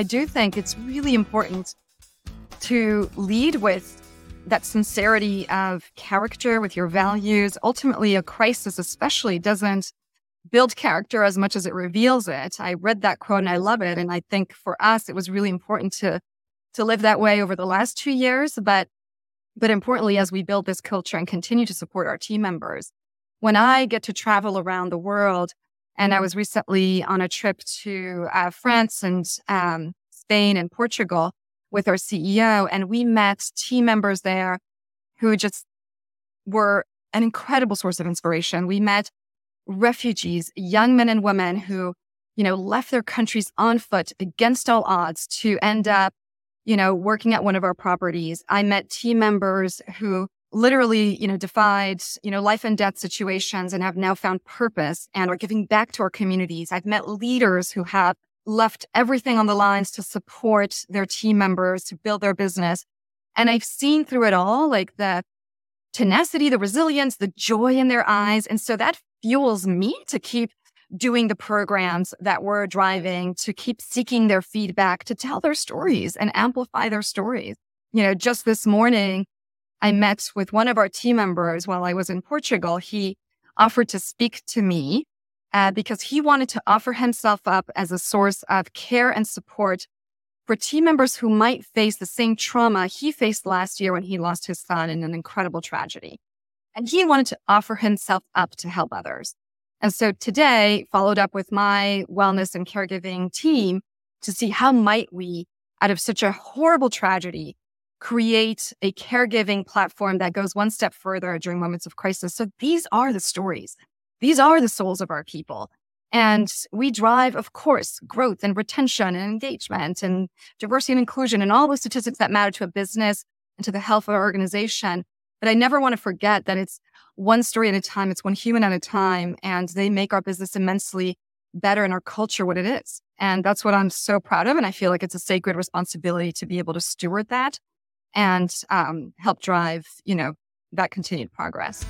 I do think it's really important to lead with that sincerity of character, with your values. Ultimately, a crisis, especially, doesn't build character as much as it reveals it. I read that quote and I love it. And I think for us, it was really important to to live that way over the last two years. But but importantly, as we build this culture and continue to support our team members, when I get to travel around the world, and I was recently on a trip to uh, France and um, Spain and Portugal with our CEO, and we met team members there who just were an incredible source of inspiration. We met refugees, young men and women who, you know, left their countries on foot against all odds to end up, you know, working at one of our properties. I met team members who literally, you know, defied, you know, life and death situations and have now found purpose and are giving back to our communities. I've met leaders who have left everything on the lines to support their team members to build their business. And I've seen through it all, like the tenacity, the resilience, the joy in their eyes. And so that fuels me to keep doing the programs that we're driving, to keep seeking their feedback, to tell their stories and amplify their stories. You know, just this morning, I met with one of our team members while I was in Portugal. He offered to speak to me uh, because he wanted to offer himself up as a source of care and support for team members who might face the same trauma he faced last year when he lost his son in an incredible tragedy. And he wanted to offer himself up to help others. And so today followed up with my wellness and caregiving team to see how might we, out of such a horrible tragedy, create a caregiving platform that goes one step further during moments of crisis. So these are the stories. These are the souls of our people. And we drive, of course, growth and retention and engagement and diversity and inclusion and all the statistics that matter to a business and to the health of our organization. But I never want to forget that it's one story at a time, it's one human at a time, and they make our business immensely better and our culture what it is. And that's what I'm so proud of. And I feel like it's a sacred responsibility to be able to steward that and um, help drive, you know, that continued progress.